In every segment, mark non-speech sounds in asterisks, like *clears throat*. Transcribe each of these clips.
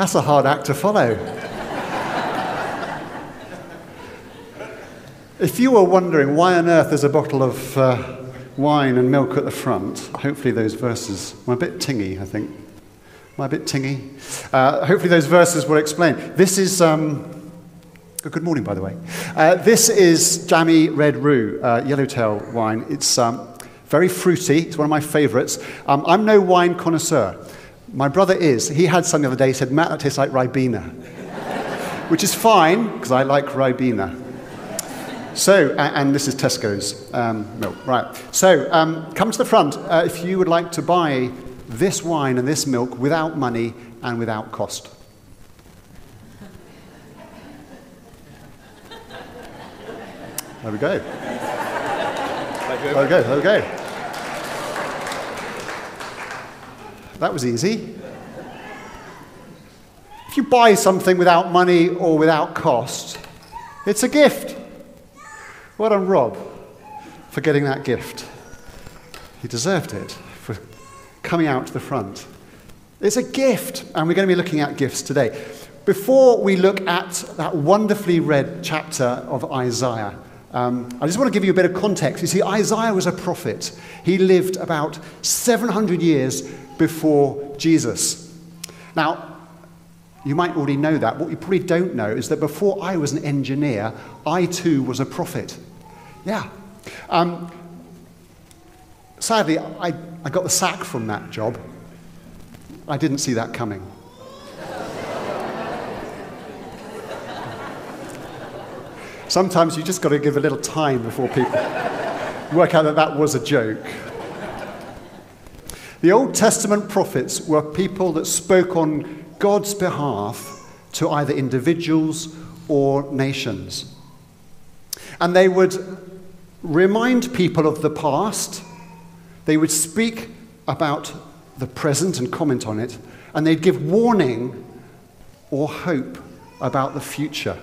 That's a hard act to follow. if you were wondering why on earth there's a bottle of uh, wine and milk at the front, hopefully those verses, I'm a bit tingy, I think. Am I a bit tingy? Uh, hopefully those verses will explain. This is, um, oh, good morning, by the way. Uh, this is Jammy Red Roo, uh, Yellowtail wine. It's um, very fruity. It's one of my favourites. Um, I'm no wine connoisseur. My brother is. He had some the other day. He said, Matt, that tastes like Ribena. Which is fine, because I like Ribena. So, and this is Tesco's um, milk, right. So, um, come to the front uh, if you would like to buy this wine and this milk without money and without cost. There we go. There we go, there we go. That was easy. If you buy something without money or without cost, it's a gift. Well done, Rob, for getting that gift. He deserved it for coming out to the front. It's a gift, and we're going to be looking at gifts today. Before we look at that wonderfully read chapter of Isaiah, um, I just want to give you a bit of context. You see, Isaiah was a prophet. He lived about 700 years before Jesus. Now, you might already know that. What you probably don't know is that before I was an engineer, I too was a prophet. Yeah. Um, sadly, I, I got the sack from that job. I didn't see that coming. Sometimes you just got to give a little time before people work out that that was a joke. The Old Testament prophets were people that spoke on God's behalf to either individuals or nations. And they would remind people of the past, they would speak about the present and comment on it, and they'd give warning or hope about the future.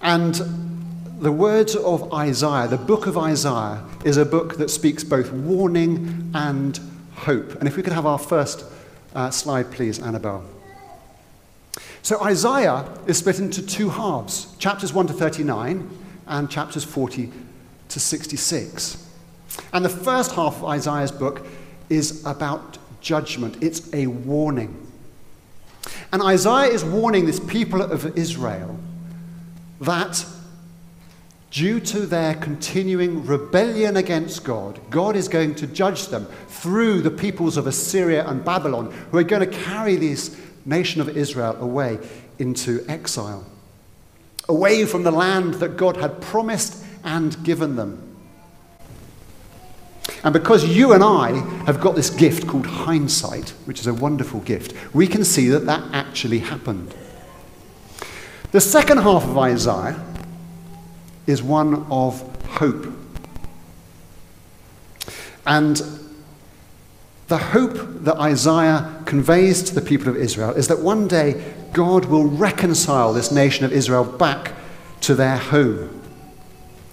And the words of Isaiah, the book of Isaiah, is a book that speaks both warning and hope. And if we could have our first uh, slide, please, Annabelle. So Isaiah is split into two halves chapters 1 to 39 and chapters 40 to 66. And the first half of Isaiah's book is about judgment, it's a warning. And Isaiah is warning this people of Israel that due to their continuing rebellion against God, God is going to judge them through the peoples of Assyria and Babylon, who are going to carry this nation of Israel away into exile, away from the land that God had promised and given them. And because you and I have got this gift called hindsight, which is a wonderful gift, we can see that that actually happened. The second half of Isaiah is one of hope. And the hope that Isaiah conveys to the people of Israel is that one day God will reconcile this nation of Israel back to their home,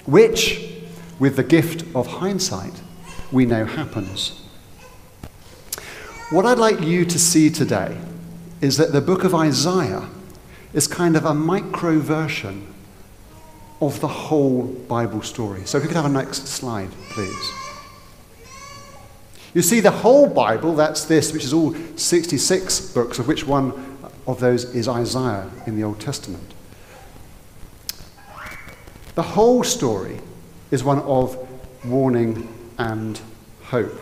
which, with the gift of hindsight, we know happens. What I'd like you to see today is that the book of Isaiah is kind of a micro version of the whole Bible story. So if we could have a next slide, please. You see, the whole Bible, that's this, which is all 66 books, of which one of those is Isaiah in the Old Testament. The whole story is one of warning and hope.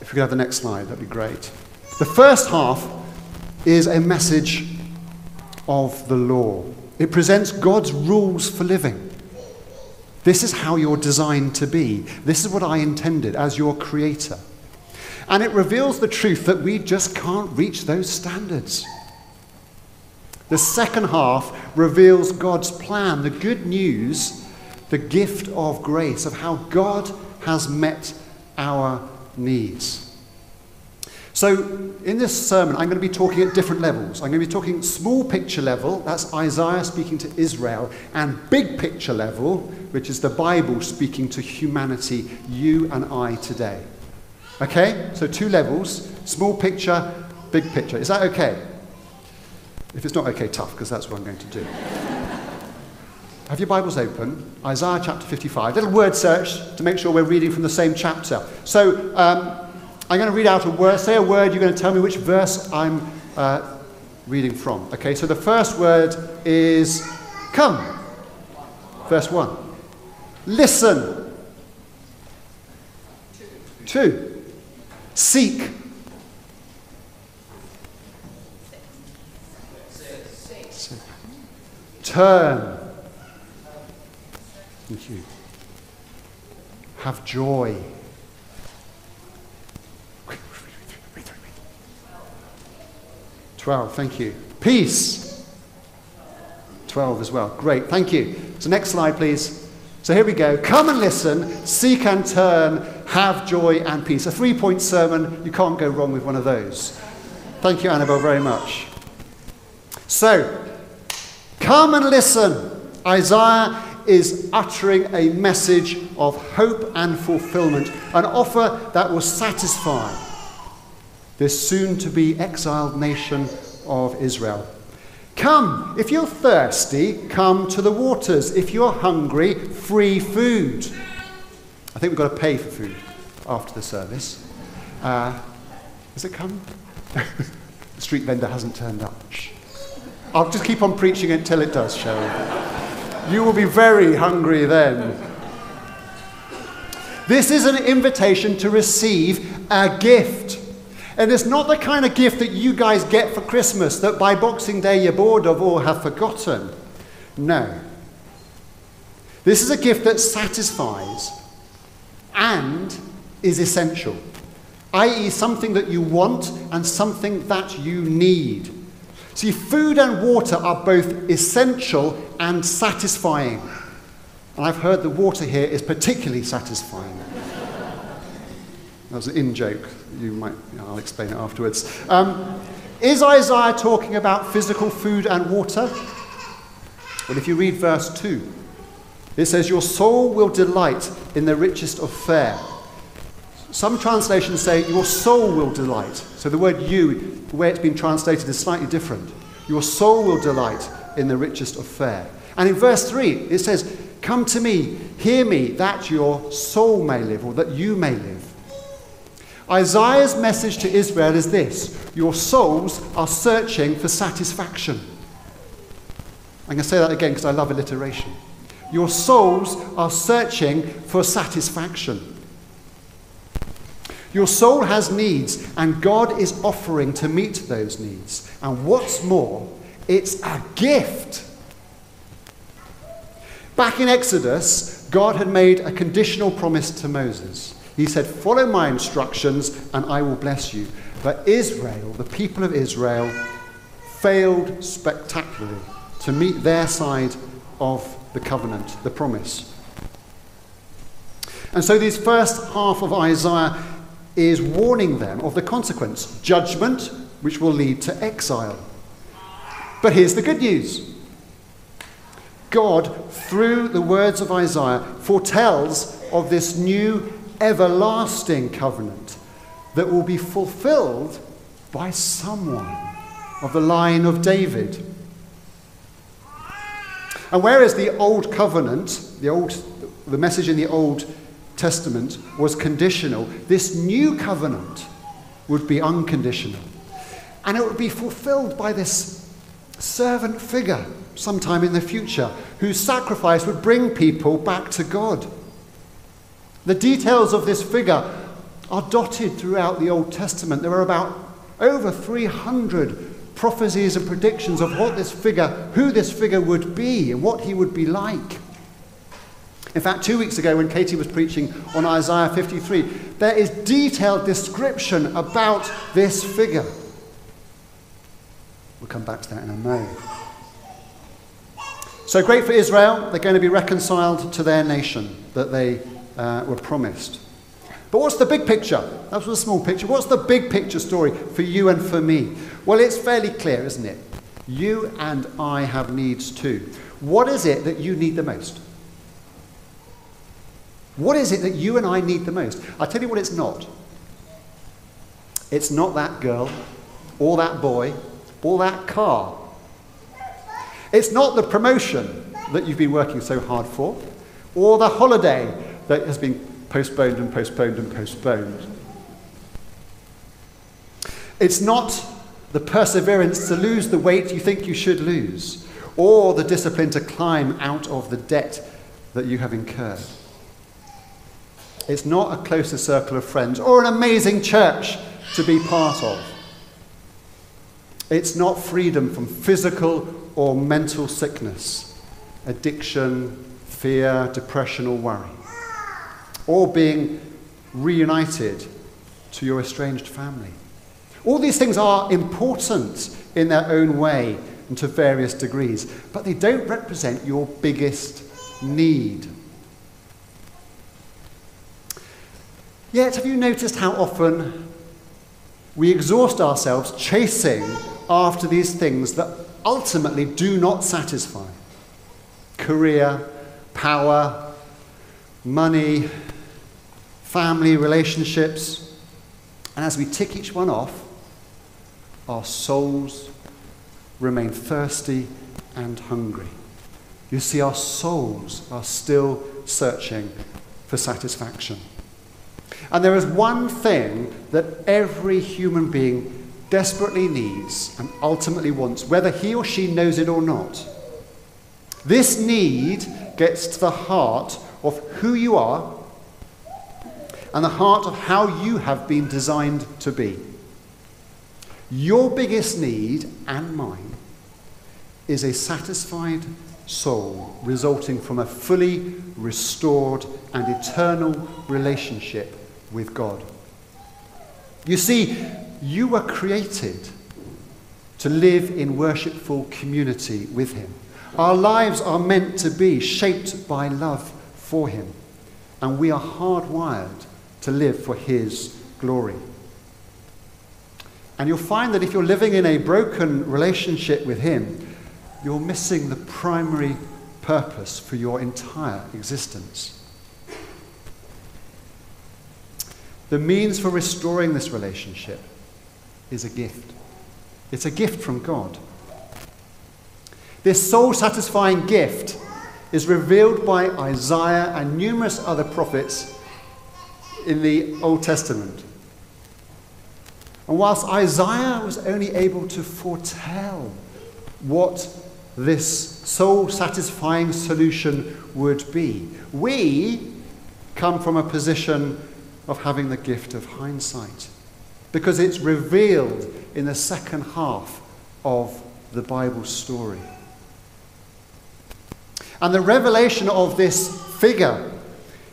If we could have the next slide, that'd be great. The first half is a message of the law. It presents God's rules for living. This is how you're designed to be. This is what I intended as your creator. And it reveals the truth that we just can't reach those standards. The second half reveals God's plan, the good news, the gift of grace, of how God has met our needs. So, in this sermon, I'm going to be talking at different levels. I'm going to be talking small picture level, that's Isaiah speaking to Israel, and big picture level, which is the Bible speaking to humanity, you and I today. Okay? So two levels small picture, big picture. Is that okay? If it's not okay, tough, because that's what I'm going to do. *laughs* Have your Bibles open, Isaiah chapter 55. Little word search to make sure we're reading from the same chapter. So um, I'm going to read out a word, say a word, you're going to tell me which verse I'm uh, reading from. Okay, so the first word is come. Verse 1. Listen. Two. Seek. Turn. Thank you. Have joy. 12, thank you. Peace. 12 as well. Great, thank you. So, next slide, please. So, here we go. Come and listen, seek and turn, have joy and peace. A three point sermon. You can't go wrong with one of those. Thank you, Annabelle, very much. So, come and listen. Isaiah is uttering a message of hope and fulfillment, an offer that will satisfy this soon to be exiled nation of Israel. Come, if you're thirsty, come to the waters. If you're hungry, free food. I think we've got to pay for food after the service. Uh, has it come? *laughs* the street vendor hasn't turned up. Shh. I'll just keep on preaching until it does, shall we? You will be very hungry then. This is an invitation to receive a gift. And it's not the kind of gift that you guys get for Christmas that by Boxing Day you're bored of or have forgotten. No. This is a gift that satisfies and is essential, i.e., something that you want and something that you need. See, food and water are both essential and satisfying. And I've heard the water here is particularly satisfying. *laughs* that was an in joke you might, I'll explain it afterwards. Um, is Isaiah talking about physical food and water? Well, if you read verse 2, it says, Your soul will delight in the richest of fare. Some translations say, Your soul will delight. So the word you, the way it's been translated, is slightly different. Your soul will delight in the richest of fare. And in verse 3, it says, Come to me, hear me, that your soul may live, or that you may live. Isaiah's message to Israel is this Your souls are searching for satisfaction. I'm going to say that again because I love alliteration. Your souls are searching for satisfaction. Your soul has needs, and God is offering to meet those needs. And what's more, it's a gift. Back in Exodus, God had made a conditional promise to Moses. He said, Follow my instructions and I will bless you. But Israel, the people of Israel, failed spectacularly to meet their side of the covenant, the promise. And so, this first half of Isaiah is warning them of the consequence judgment, which will lead to exile. But here's the good news God, through the words of Isaiah, foretells of this new everlasting covenant that will be fulfilled by someone of the line of David. And whereas the old covenant, the old the message in the Old Testament was conditional, this new covenant would be unconditional. And it would be fulfilled by this servant figure sometime in the future whose sacrifice would bring people back to God. The details of this figure are dotted throughout the Old Testament. There are about over 300 prophecies and predictions of what this figure, who this figure would be and what he would be like. In fact, two weeks ago when Katie was preaching on Isaiah 53, there is detailed description about this figure. We'll come back to that in a moment. So great for Israel. They're going to be reconciled to their nation that they uh, were promised. But what's the big picture? That was a small picture. What's the big picture story for you and for me? Well, it's fairly clear, isn't it? You and I have needs too. What is it that you need the most? What is it that you and I need the most? I'll tell you what it's not. It's not that girl, or that boy, or that car. It's not the promotion that you've been working so hard for, or the holiday that has been postponed and postponed and postponed. It's not the perseverance to lose the weight you think you should lose, or the discipline to climb out of the debt that you have incurred. It's not a closer circle of friends or an amazing church to be part of. It's not freedom from physical or mental sickness, addiction, fear, depression, or worry, or being reunited to your estranged family. All these things are important in their own way and to various degrees, but they don't represent your biggest need. Yet, have you noticed how often we exhaust ourselves chasing after these things that ultimately do not satisfy? Career, power, money, family, relationships. And as we tick each one off, our souls remain thirsty and hungry. You see, our souls are still searching for satisfaction. And there is one thing that every human being desperately needs and ultimately wants, whether he or she knows it or not. This need gets to the heart of who you are and the heart of how you have been designed to be. Your biggest need and mine is a satisfied soul resulting from a fully restored and eternal relationship with God. You see, you were created to live in worshipful community with Him. Our lives are meant to be shaped by love for Him, and we are hardwired to live for His glory. And you'll find that if you're living in a broken relationship with Him, you're missing the primary purpose for your entire existence. The means for restoring this relationship is a gift. It's a gift from God. This soul satisfying gift is revealed by Isaiah and numerous other prophets in the Old Testament. And whilst Isaiah was only able to foretell what this soul satisfying solution would be, we come from a position of having the gift of hindsight because it's revealed in the second half of the Bible story. And the revelation of this figure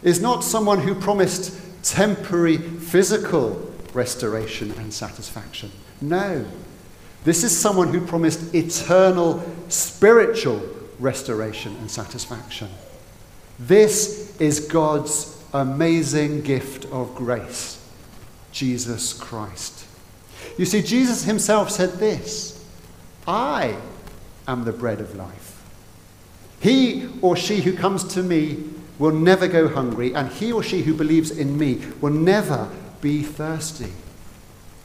is not someone who promised temporary physical restoration and satisfaction. No. This is someone who promised eternal spiritual restoration and satisfaction. This is God's amazing gift of grace, Jesus Christ. You see, Jesus himself said this I am the bread of life. He or she who comes to me will never go hungry, and he or she who believes in me will never be thirsty.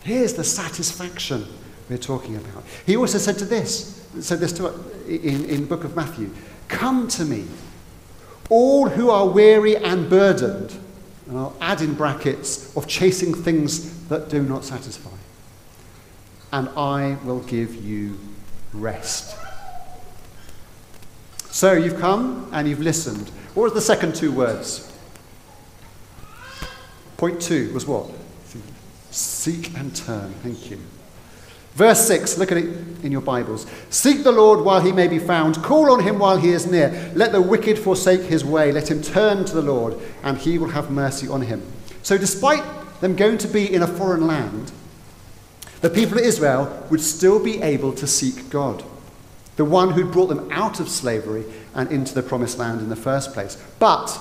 Here's the satisfaction we're talking about. He also said to this, said this to in, in the book of Matthew, Come to me, all who are weary and burdened, and I'll add in brackets, of chasing things that do not satisfy, and I will give you rest. So you've come and you've listened. What were the second two words? Point two was what? Seek and turn. Thank you. Verse 6, look at it in your Bibles. Seek the Lord while he may be found, call on him while he is near. Let the wicked forsake his way, let him turn to the Lord, and he will have mercy on him. So, despite them going to be in a foreign land, the people of Israel would still be able to seek God, the one who brought them out of slavery and into the promised land in the first place. But,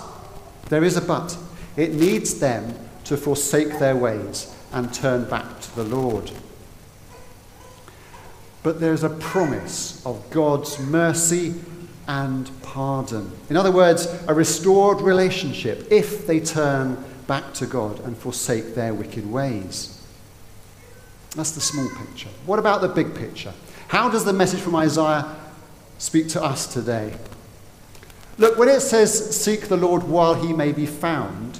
there is a but. It needs them to forsake their ways and turn back to the Lord. But there's a promise of God's mercy and pardon. In other words, a restored relationship if they turn back to God and forsake their wicked ways. That's the small picture. What about the big picture? How does the message from Isaiah speak to us today? Look, when it says, Seek the Lord while he may be found,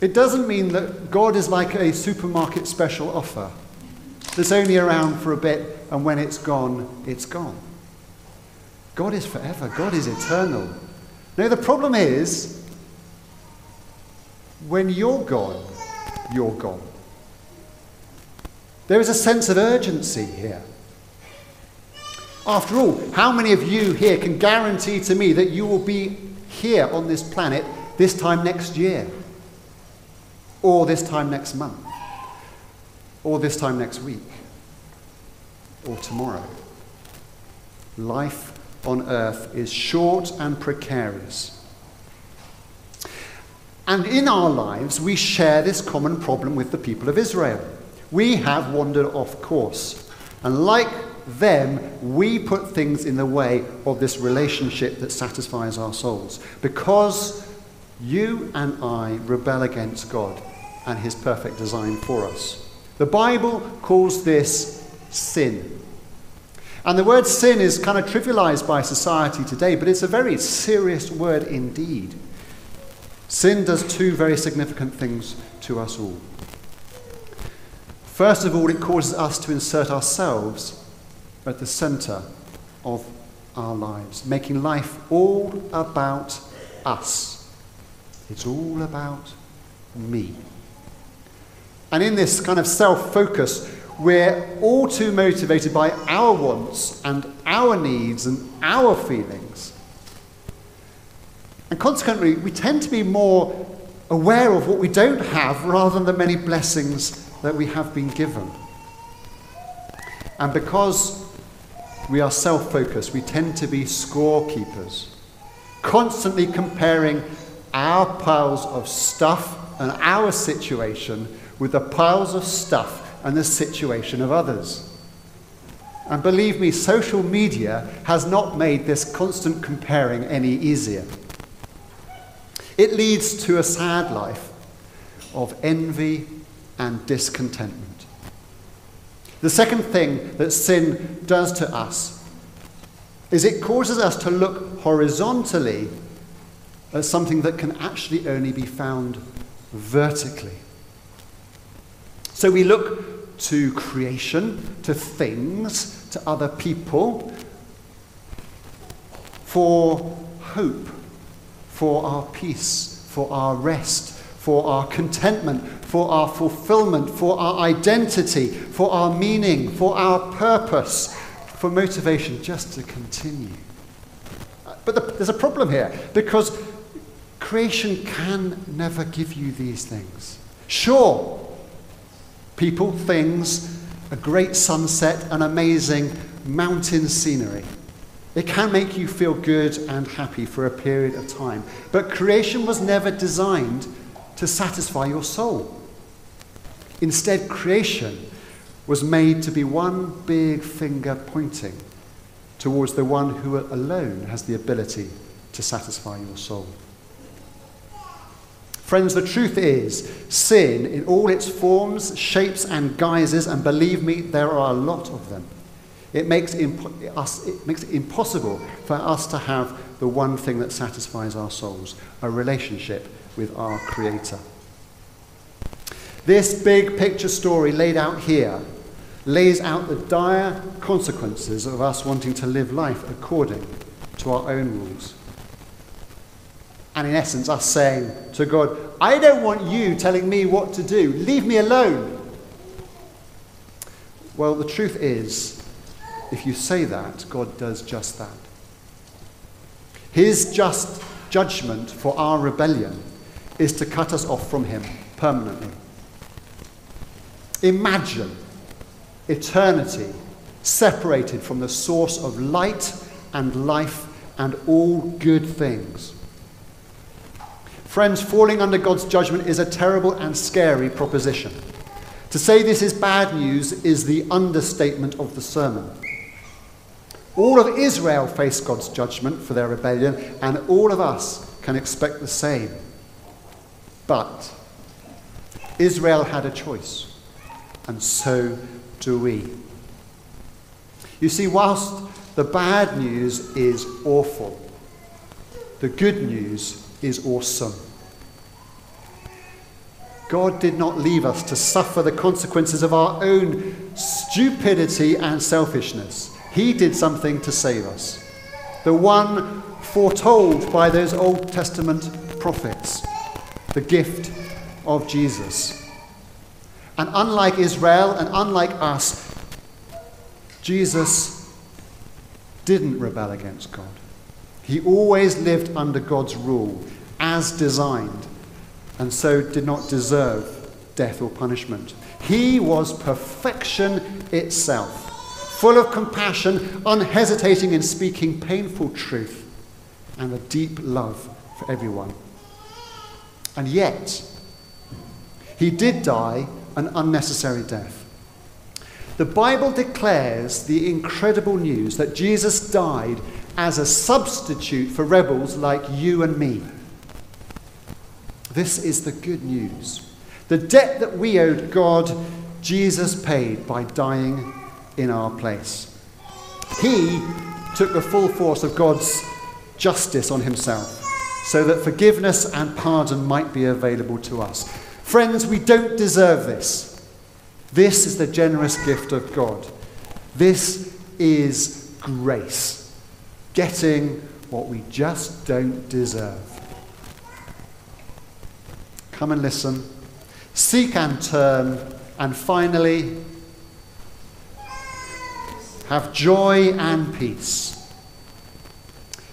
it doesn't mean that God is like a supermarket special offer that's only around for a bit and when it's gone, it's gone. God is forever, God is eternal. No, the problem is when you're gone, you're gone. There is a sense of urgency here. After all, how many of you here can guarantee to me that you will be here on this planet this time next year? Or this time next month? Or this time next week? Or tomorrow? Life on earth is short and precarious. And in our lives, we share this common problem with the people of Israel. We have wandered off course. And like them, we put things in the way of this relationship that satisfies our souls. Because you and I rebel against God and his perfect design for us. The Bible calls this sin. And the word sin is kind of trivialized by society today, but it's a very serious word indeed. Sin does two very significant things to us all. First of all, it causes us to insert ourselves at the center of our lives, making life all about us. It's all about me. And in this kind of self focus, we're all too motivated by our wants and our needs and our feelings. And consequently, we tend to be more aware of what we don't have rather than the many blessings that we have been given. And because we are self focused. We tend to be scorekeepers, constantly comparing our piles of stuff and our situation with the piles of stuff and the situation of others. And believe me, social media has not made this constant comparing any easier. It leads to a sad life of envy and discontentment. The second thing that sin does to us is it causes us to look horizontally at something that can actually only be found vertically. So we look to creation, to things, to other people for hope, for our peace, for our rest, for our contentment, for our fulfillment, for our identity, for our meaning, for our purpose, for motivation just to continue. But the, there's a problem here because creation can never give you these things. Sure, people, things, a great sunset, an amazing mountain scenery. It can make you feel good and happy for a period of time. But creation was never designed to satisfy your soul. Instead, creation was made to be one big finger pointing towards the one who alone has the ability to satisfy your soul. Friends, the truth is, sin in all its forms, shapes, and guises, and believe me, there are a lot of them, it makes, us, it makes it impossible for us to have the one thing that satisfies our souls a relationship with our Creator. This big picture story laid out here lays out the dire consequences of us wanting to live life according to our own rules. And in essence, us saying to God, I don't want you telling me what to do. Leave me alone. Well, the truth is, if you say that, God does just that. His just judgment for our rebellion is to cut us off from Him permanently. Imagine eternity separated from the source of light and life and all good things. Friends, falling under God's judgment is a terrible and scary proposition. To say this is bad news is the understatement of the sermon. All of Israel faced God's judgment for their rebellion, and all of us can expect the same. But Israel had a choice. and so do we. You see, whilst the bad news is awful, the good news is awesome. God did not leave us to suffer the consequences of our own stupidity and selfishness. He did something to save us. The one foretold by those Old Testament prophets, the gift of Jesus. And unlike Israel and unlike us, Jesus didn't rebel against God. He always lived under God's rule as designed and so did not deserve death or punishment. He was perfection itself, full of compassion, unhesitating in speaking painful truth, and a deep love for everyone. And yet, he did die an unnecessary death. The Bible declares the incredible news that Jesus died as a substitute for rebels like you and me. This is the good news. The debt that we owed God, Jesus paid by dying in our place. He took the full force of God's justice on himself so that forgiveness and pardon might be available to us. Friends, we don't deserve this. This is the generous gift of God. This is grace, getting what we just don't deserve. Come and listen. Seek and turn. And finally, have joy and peace.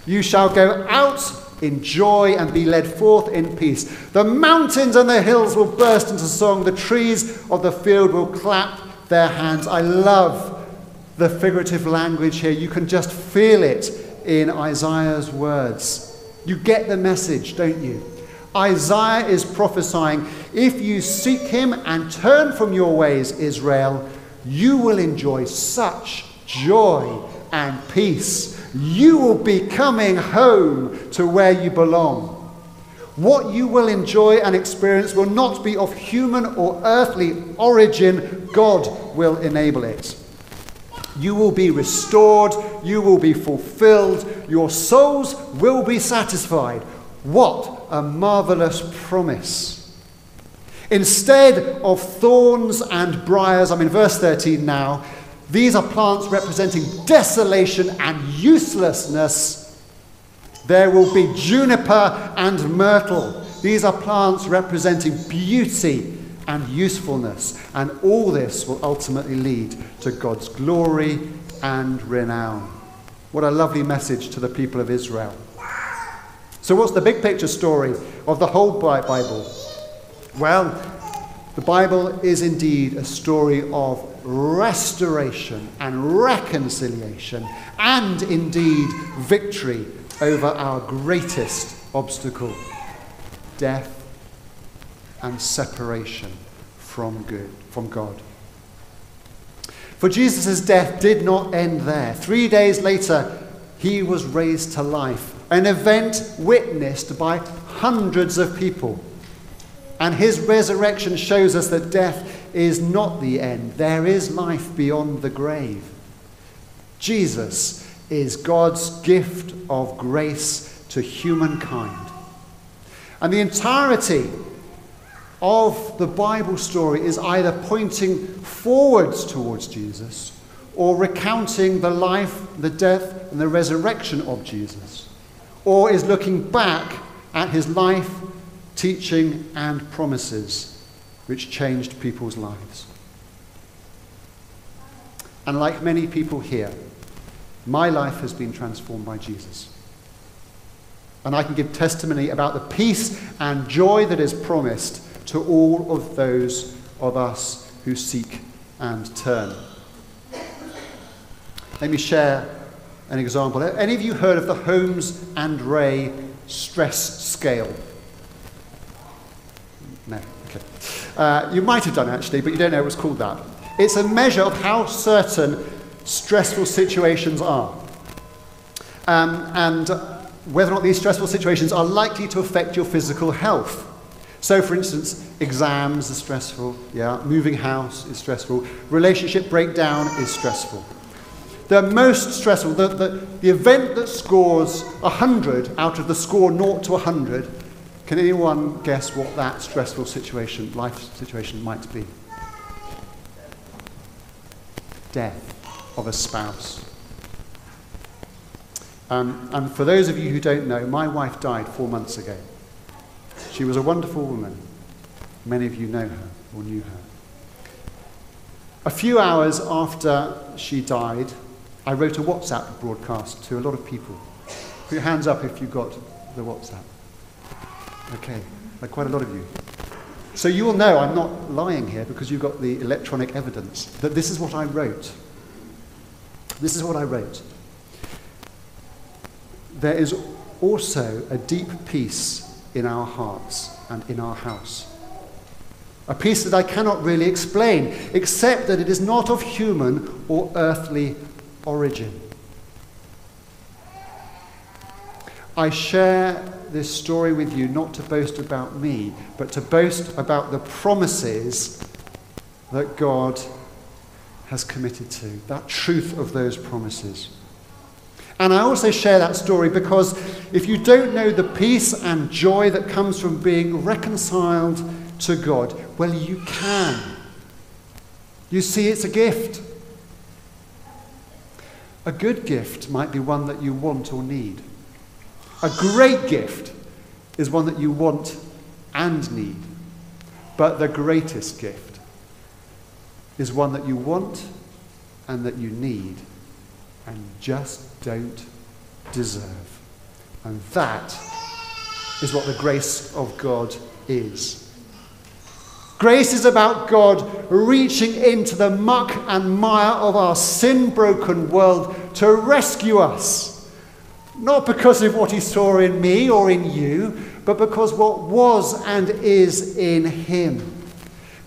You shall go out in joy and be led forth in peace. The mountains and the hills will burst into song. The trees of the field will clap their hands. I love the figurative language here. You can just feel it in Isaiah's words. You get the message, don't you? Isaiah is prophesying if you seek him and turn from your ways, Israel, you will enjoy such joy and peace. You will be coming home to where you belong. What you will enjoy and experience will not be of human or earthly origin, God will enable it. You will be restored, you will be fulfilled, your souls will be satisfied. What a marvelous promise. Instead of thorns and briars, I'm in verse 13 now, these are plants representing desolation and uselessness. There will be juniper and myrtle. These are plants representing beauty and usefulness. And all this will ultimately lead to God's glory and renown. What a lovely message to the people of Israel. So, what's the big picture story of the whole Bible? Well, the Bible is indeed a story of restoration and reconciliation, and indeed victory over our greatest obstacle death and separation from good from God. For Jesus' death did not end there. Three days later, he was raised to life an event witnessed by hundreds of people. And his resurrection shows us that death is not the end, there is life beyond the grave. Jesus is God's gift of grace to humankind. And the entirety of the Bible story is either pointing forwards towards Jesus or recounting the life, the death, and the resurrection of Jesus or is looking back at his life, teaching, and promises which changed people's lives. And like many people here, my life has been transformed by Jesus. And I can give testimony about the peace and joy that is promised to all of those of us who seek and turn. Let me share an example. Have Any of you heard of the Holmes and Rahe stress scale? No, okay. Uh, you might have done actually, but you don't know it was called that. It's a measure of how certain stressful situations are. Um, and whether or not these stressful situations are likely to affect your physical health. So, for instance, exams are stressful, yeah, moving house is stressful, relationship breakdown is stressful. The most stressful, the, the, the event that scores 100 out of the score 0 to 100, can anyone guess what that stressful situation, life situation might be? Death of a spouse. Um, and for those of you who don't know, my wife died four months ago. She was a wonderful woman. Many of you know her or knew her. A few hours after she died, I wrote a WhatsApp broadcast to a lot of people. Put your hands up if you got the WhatsApp. Okay, like quite a lot of you. So you will know I'm not lying here because you've got the electronic evidence that this is what I wrote. This is what I wrote there is also a deep peace in our hearts and in our house. A peace that I cannot really explain, except that it is not of human or earthly origin. I share this story with you not to boast about me, but to boast about the promises that God has committed to, that truth of those promises. And I also share that story because if you don't know the peace and joy that comes from being reconciled to God, well, you can. You see, it's a gift. A good gift might be one that you want or need. A great gift is one that you want and need. But the greatest gift is one that you want and that you need and just don't deserve. And that is what the grace of God is. Grace is about God reaching into the muck and mire of our sin broken world to rescue us. Not because of what he saw in me or in you, but because what was and is in him.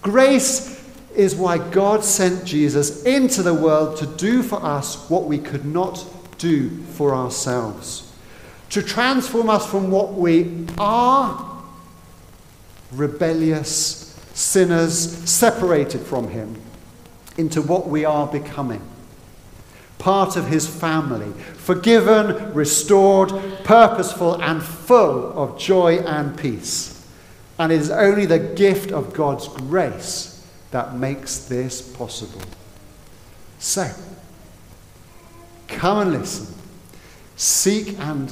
Grace is why God sent Jesus into the world to do for us what we could not do for ourselves. To transform us from what we are, rebellious sinners separated from Him, into what we are becoming. Part of His family, forgiven, restored, purposeful, and full of joy and peace. And it is only the gift of God's grace that makes this possible. So, come and listen. Seek and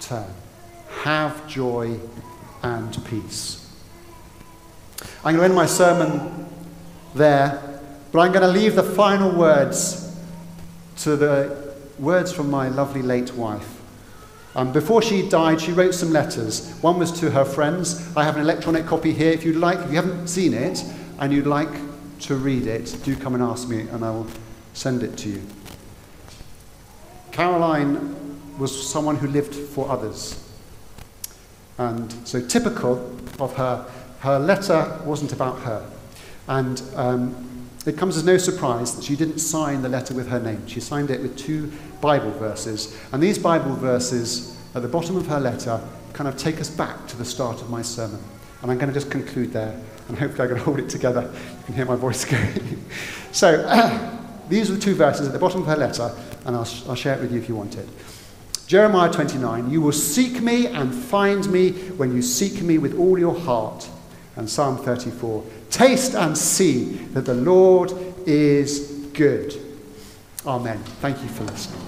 turn. Have joy and peace. I'm going to end my sermon there, but I'm going to leave the final words to the words from my lovely late wife. Um, before she died, she wrote some letters. One was to her friends. I have an electronic copy here. If you'd like, if you haven't seen it, and you'd like to read it, do come and ask me and I will send it to you. Caroline was someone who lived for others. And so, typical of her, her letter wasn't about her. And um, it comes as no surprise that she didn't sign the letter with her name. She signed it with two Bible verses. And these Bible verses at the bottom of her letter kind of take us back to the start of my sermon. And I'm going to just conclude there and hopefully I can *laughs* hold it together. You can hear my voice *laughs* going. so, uh, *clears throat* these are the two verses at the bottom of her letter, and I'll, I'll share it with you if you want it. Jeremiah 29, you will seek me and find me when you seek me with all your heart. And Psalm 34, taste and see that the Lord is good. Amen. Thank you for listening.